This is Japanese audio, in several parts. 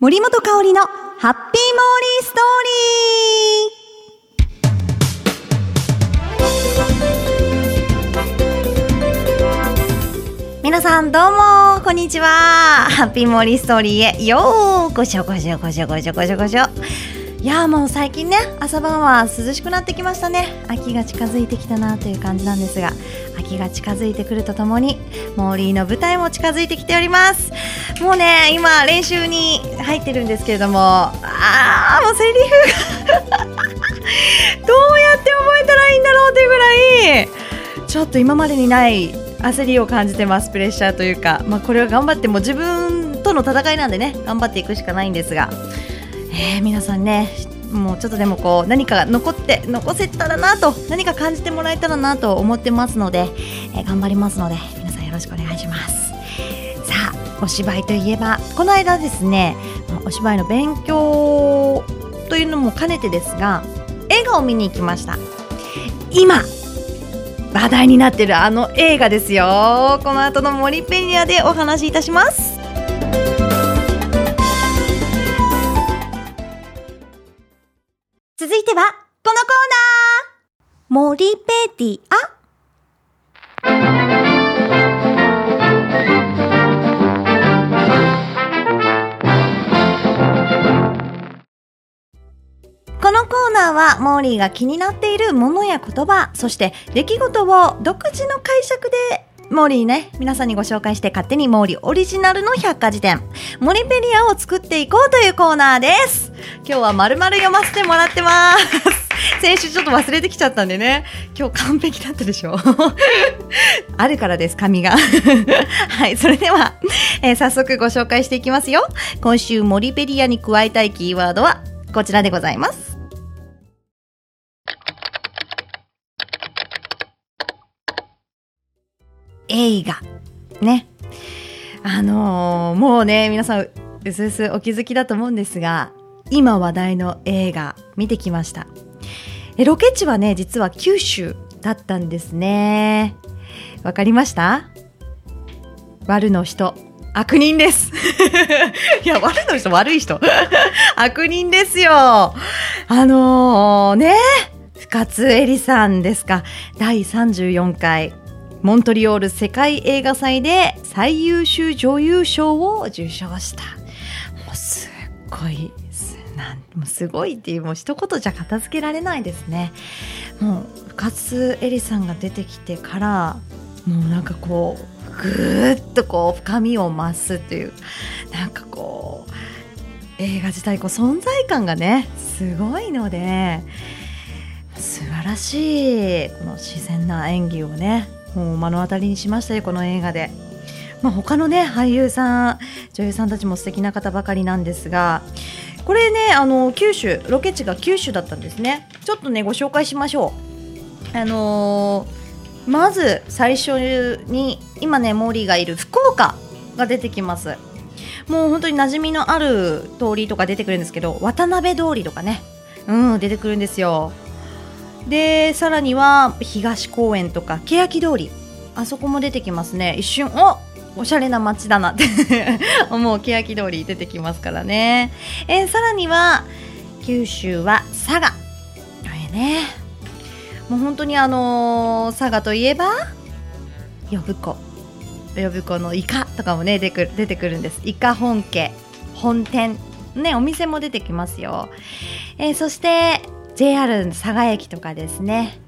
森本香里のハッピーモーリーストーリー。皆さんどうもこんにちは。ハッピーモーリーストーリーへようこしょこしょこしょこしょこしょこしょいやもう最近ね朝晩は涼しくなってきましたね。秋が近づいてきたなという感じなんですが秋が近づいてくるとともにモーリーの舞台も近づいてきております。もうね今練習に入ってるんですけれどもあーもうセリフが どうやって覚えたらいいんだろうというぐらいちょっと今までにない焦りを感じてますプレッシャーというか、まあ、これは頑張っても自分との戦いなんでね頑張っていくしかないんですが。えー、皆さんねもうちょっとでもこう何か残って残せたらなと何か感じてもらえたらなと思ってますので、えー、頑張りますので皆さんよろしくお願いします。さあお芝居といえばこの間ですねお芝居の勉強というのも兼ねてですが映画を見に行きました。今話題になってるあの映画ですよ。この後の森ペニアでお話しいたします。このコーナー森ペディアこのコーナーは、モーリーが気になっているものや言葉、そして出来事を独自の解釈でモーリーね、皆さんにご紹介して勝手にモーリーオリジナルの百科事典、モリペリアを作っていこうというコーナーです。今日は丸々読ませてもらってます。先週ちょっと忘れてきちゃったんでね、今日完璧だったでしょ あるからです、紙が。はい、それでは、えー、早速ご紹介していきますよ。今週モリペリアに加えたいキーワードはこちらでございます。映画。ね。あのー、もうね、皆さん、うすうすお気づきだと思うんですが、今話題の映画、見てきました。えロケ地はね、実は九州だったんですね。わかりました？悪の人、悪人です。いや、悪の人、悪い人。悪人ですよ。あのー、ね、深津絵里さんですか。第34回モントリオール世界映画祭で最優秀女優賞を受賞したもうすっごいもうすごいっていうもう一言じゃ片付けられないですねもう深津絵里さんが出てきてからもうなんかこうぐーっとこう深みを増すというなんかこう映画自体こう存在感がねすごいので素晴らしいこの自然な演技をねもう目の当たりにしましたよこの映画で。まあ、他のね俳優さん女優さんたちも素敵な方ばかりなんですがこれねあの九州ロケ地が九州だったんですね。ちょっとねご紹介しましょう。あのー、まず最初に今ねモーリーがいる福岡が出てきます。もう本当に馴染みのある通りとか出てくるんですけど渡辺通りとかね。うん出てくるんですよ。でさらには東公園とか欅通り。あそこも出てきますね。一瞬おおしゃれな街だなって 思う欅通り出てきますからね、えー、さらには九州は佐賀。これね。もう本当にあのー、佐賀といえば呼子。呼子のイカとかもね出てくる出てくるんです。イカ本家。本店。ねお店も出てきますよ、えー、そして JR 佐賀駅とかですね。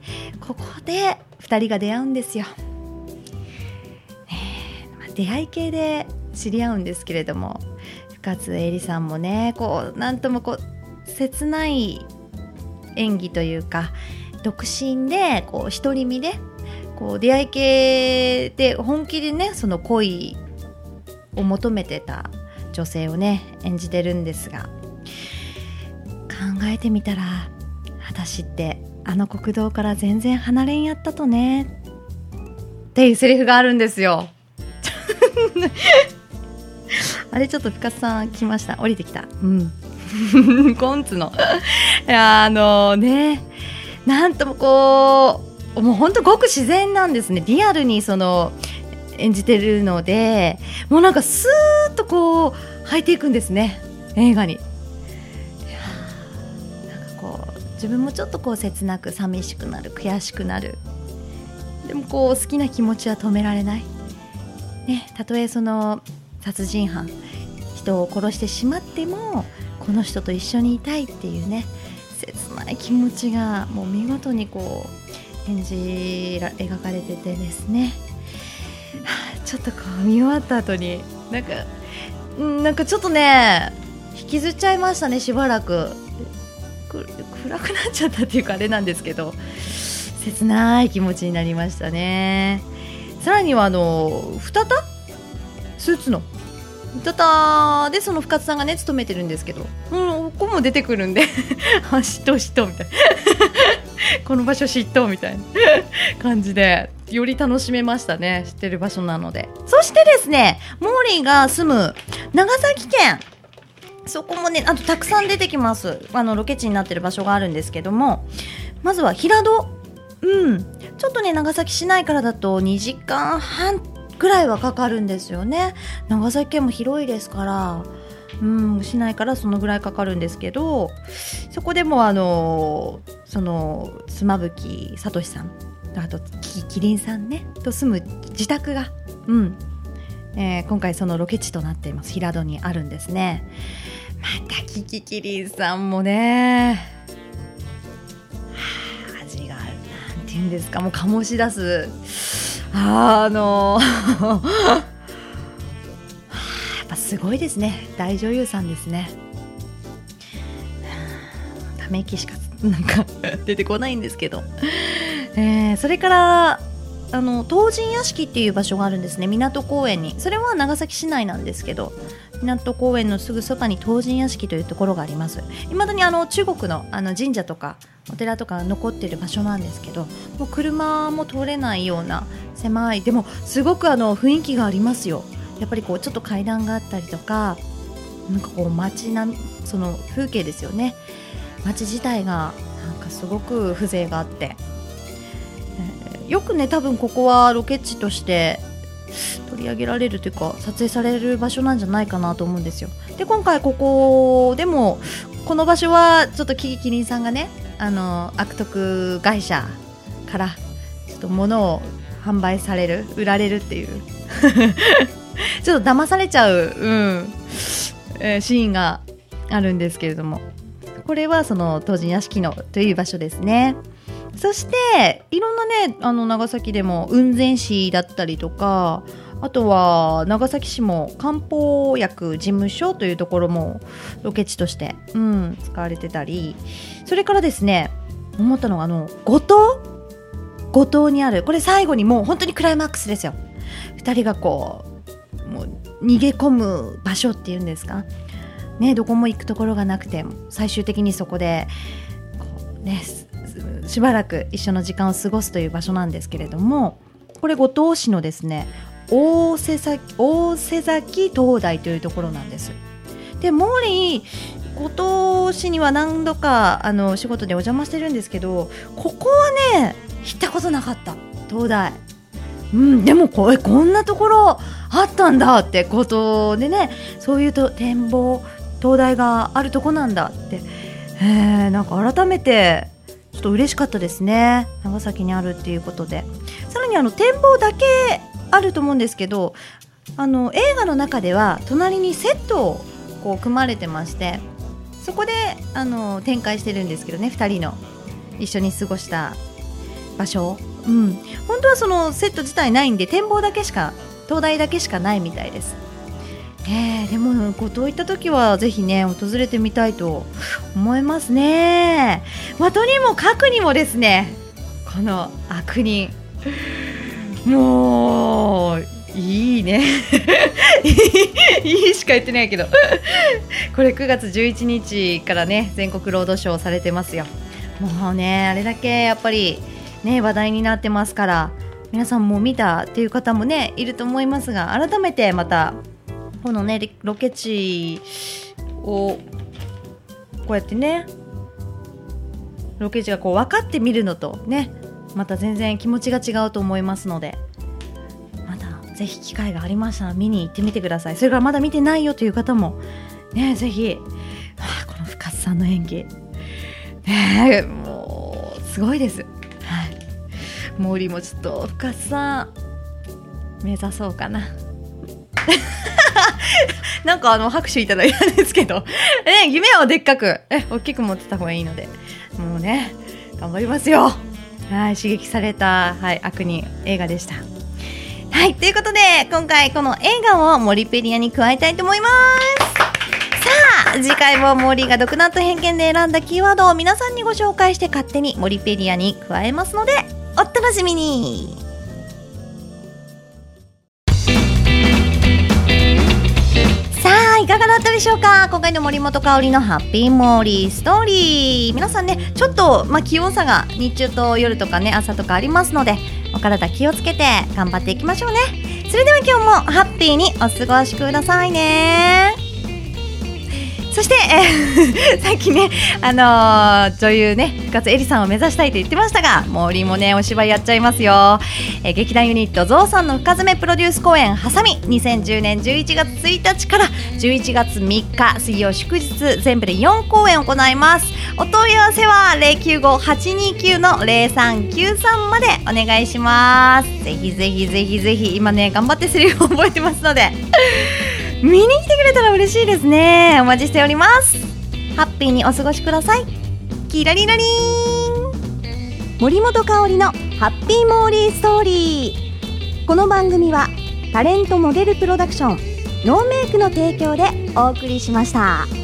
ここで2人が出会うんですよ、出会い系で知り合うんですけれども深津絵里さんもねこうなんともこう切ない演技というか独身でこう独り身でこう出会い系で本気でねその恋を求めてた女性をね演じてるんですが考えてみたら私ってあの国道から全然離れんやったとねっていうセリフがあるんですよ。あれちょっと深津さん来ました。降りてきた。うん。コンツの。いやあのね。なんともこうもうほんとごく自然なんですね。リアルにその演じてるのでもうなんかスーッとこう履いていくんですね。映画に。なんかこう自分もちょっとこう切なく寂しくなる悔しくなる。でもこう好きな気持ちは止められないねたとえその殺人犯人を殺してしまってもこの人と一緒にいたいっていうね切ない気持ちがもう見事にこう演じら描かれててですね、ちょっとこう見終わった後になんかなんかちょっとね引きずっちゃいましたねしばらく暗くなっちゃったっていうかあれなんですけど切ない気持ちになりましたね。さらにはあの二田？スーツの。二田でその深津さんがね勤めてるんですけど。うんここも出てくるんで。あ嫉妬嫉妬みたいな。この場所嫉妬みたいな。感じでより楽しめましたね。知ってる場所なので。そしてですねモーリーが住む長崎県。そこもねあとたくさん出てきます。あのロケ地になってる場所があるんですけども。まずは平戸。うん。ちょっとね長崎市内からだと2時間半ぐらいはかかるんですよね。長崎県も広いですから。うん市内からそのぐらいかかるんですけどそこでもあのその妻夫木聡さんあとキキリンさんねと住む自宅がうん。えー今回そのロケ地となっています。平戸にあるんですね。またキキキリンさんもね。て言うんですか？もう醸し出す。あのはあ やっぱすごいですね。大女優さんですね。ため息しかなんか出てこないんですけど、えーそれからあの東神屋敷っていう場所があるんですね。港公園に。それは長崎市内なんですけど。港公園のすぐそばに東神屋敷というところがあります。いまだにあの中国のあの神社とかお寺とか残ってる場所なんですけどもう車も通れないような狭いでもすごくあの雰囲気がありますよ。やっぱりこうちょっと階段があったりとかなんかこう街並みその風景ですよね。街自体がなんかすごく風情があって、えーよくね多分ここはロケ地として取り上げられるというか撮影される場所なんじゃないかなと思うんですよ。で今回ここでもこの場所はちょっとキキキリンさんがねあの悪徳会社からちょっと物を販売される売られるっていう。ちょっと騙されちゃう、うんえーシーンがあるんですけれども。これはその当時屋敷のという場所ですね。そしていろんなねあの長崎でも雲仙市だったりとかあとは長崎市も漢方薬事務所というところもロケ地として、うん、使われてたりそれからですね思ったのがあの五島？五島にあるこれ最後にもう本当にクライマックスですよ。2人がこうもう逃げ込む場所っていうんですか？ねどこも行くところがなくて最終的にそこでこうねしばらく一緒の時間を過ごすという場所なんですけれどもこれ五島市のですね大瀬崎大瀬崎灯台というところなんです。で毛利五島市には何度かあの仕事でお邪魔してるんですけどここはね行ったことなかった。灯台。うん、でもここんなところあったんだってことでねそういうと展望灯台があるとこなんだって、えー、なんか改めてと嬉しかったですね。長崎にあるっていうことで。さらにあの展望だけあると思うんですけどあの映画の中では隣にセットをこう組まれてましてそこであの展開してるんですけどね2人の。一緒に過ごした場所うん、本当はそのセット自体ないんで展望だけしか灯台だけしかないみたいです。えー、でも五島行った時はぜひね訪れてみたいと思いますね。まあ、とにもかくにもですねこの悪人もういいねいいしか言ってないけどこれ9月11日からね全国ロードショーされてますよ。もうねあれだけやっぱりね、話題になってますから皆さんも見たっていう方もねいると思いますが改めてまたこのねリロケ地をこうやってねロケ地がこう分かってみるのとねまた全然気持ちが違うと思いますのでまたぜひ機会がありましたら見に行ってみてください。それからまだ見てないよという方もねぜひあこの深津さんの演技。ねもうすごいです。はい。森もちょっと深津さん目指そうかな なんかあの拍手いただいたんですけど、え、夢をでっかく、え、大きく持ってた方がいいので、もうね、頑張りますよ。はい、刺激された、はい、悪人映画でした。はい、ということで、今回この映画をモリペリアに加えたいと思います。さあ、次回もモリが独断と偏見で選んだキーワードを皆さんにご紹介して勝手にモリペリアに加えますので、お楽しみにいかがだったでしょうか？今回の森本香里のハッピーモーリーストーリー。皆さんねちょっと、まあ、気温差が日中と夜とかね朝とかありますのでお体気をつけて頑張っていきましょうね。それでは今日もハッピーにお過ごしくださいね。そして、えー、さっきね、あのー、女優ね、深津絵里さんを目指したいと言ってましたが、森もね、お芝居やっちゃいますよ。えー、劇団ユニット、ゾウさんの深爪プロデュース公演、はさみ、2010年11月1日から11月3日、水曜祝日、全部で4公演行います。お問い合わせは095-829の0393までお願いします。ぜひぜひぜひぜひ、今ね、頑張ってセリフを覚えてますので。見に来てくれたら嬉しいですね。お待ちしております。ハッピーにお過ごしください。キラリラリン。森本香里のハッピーモーリーストーリーこの番組はタレントモデルプロダクションノーメイクの提供でお送りしました。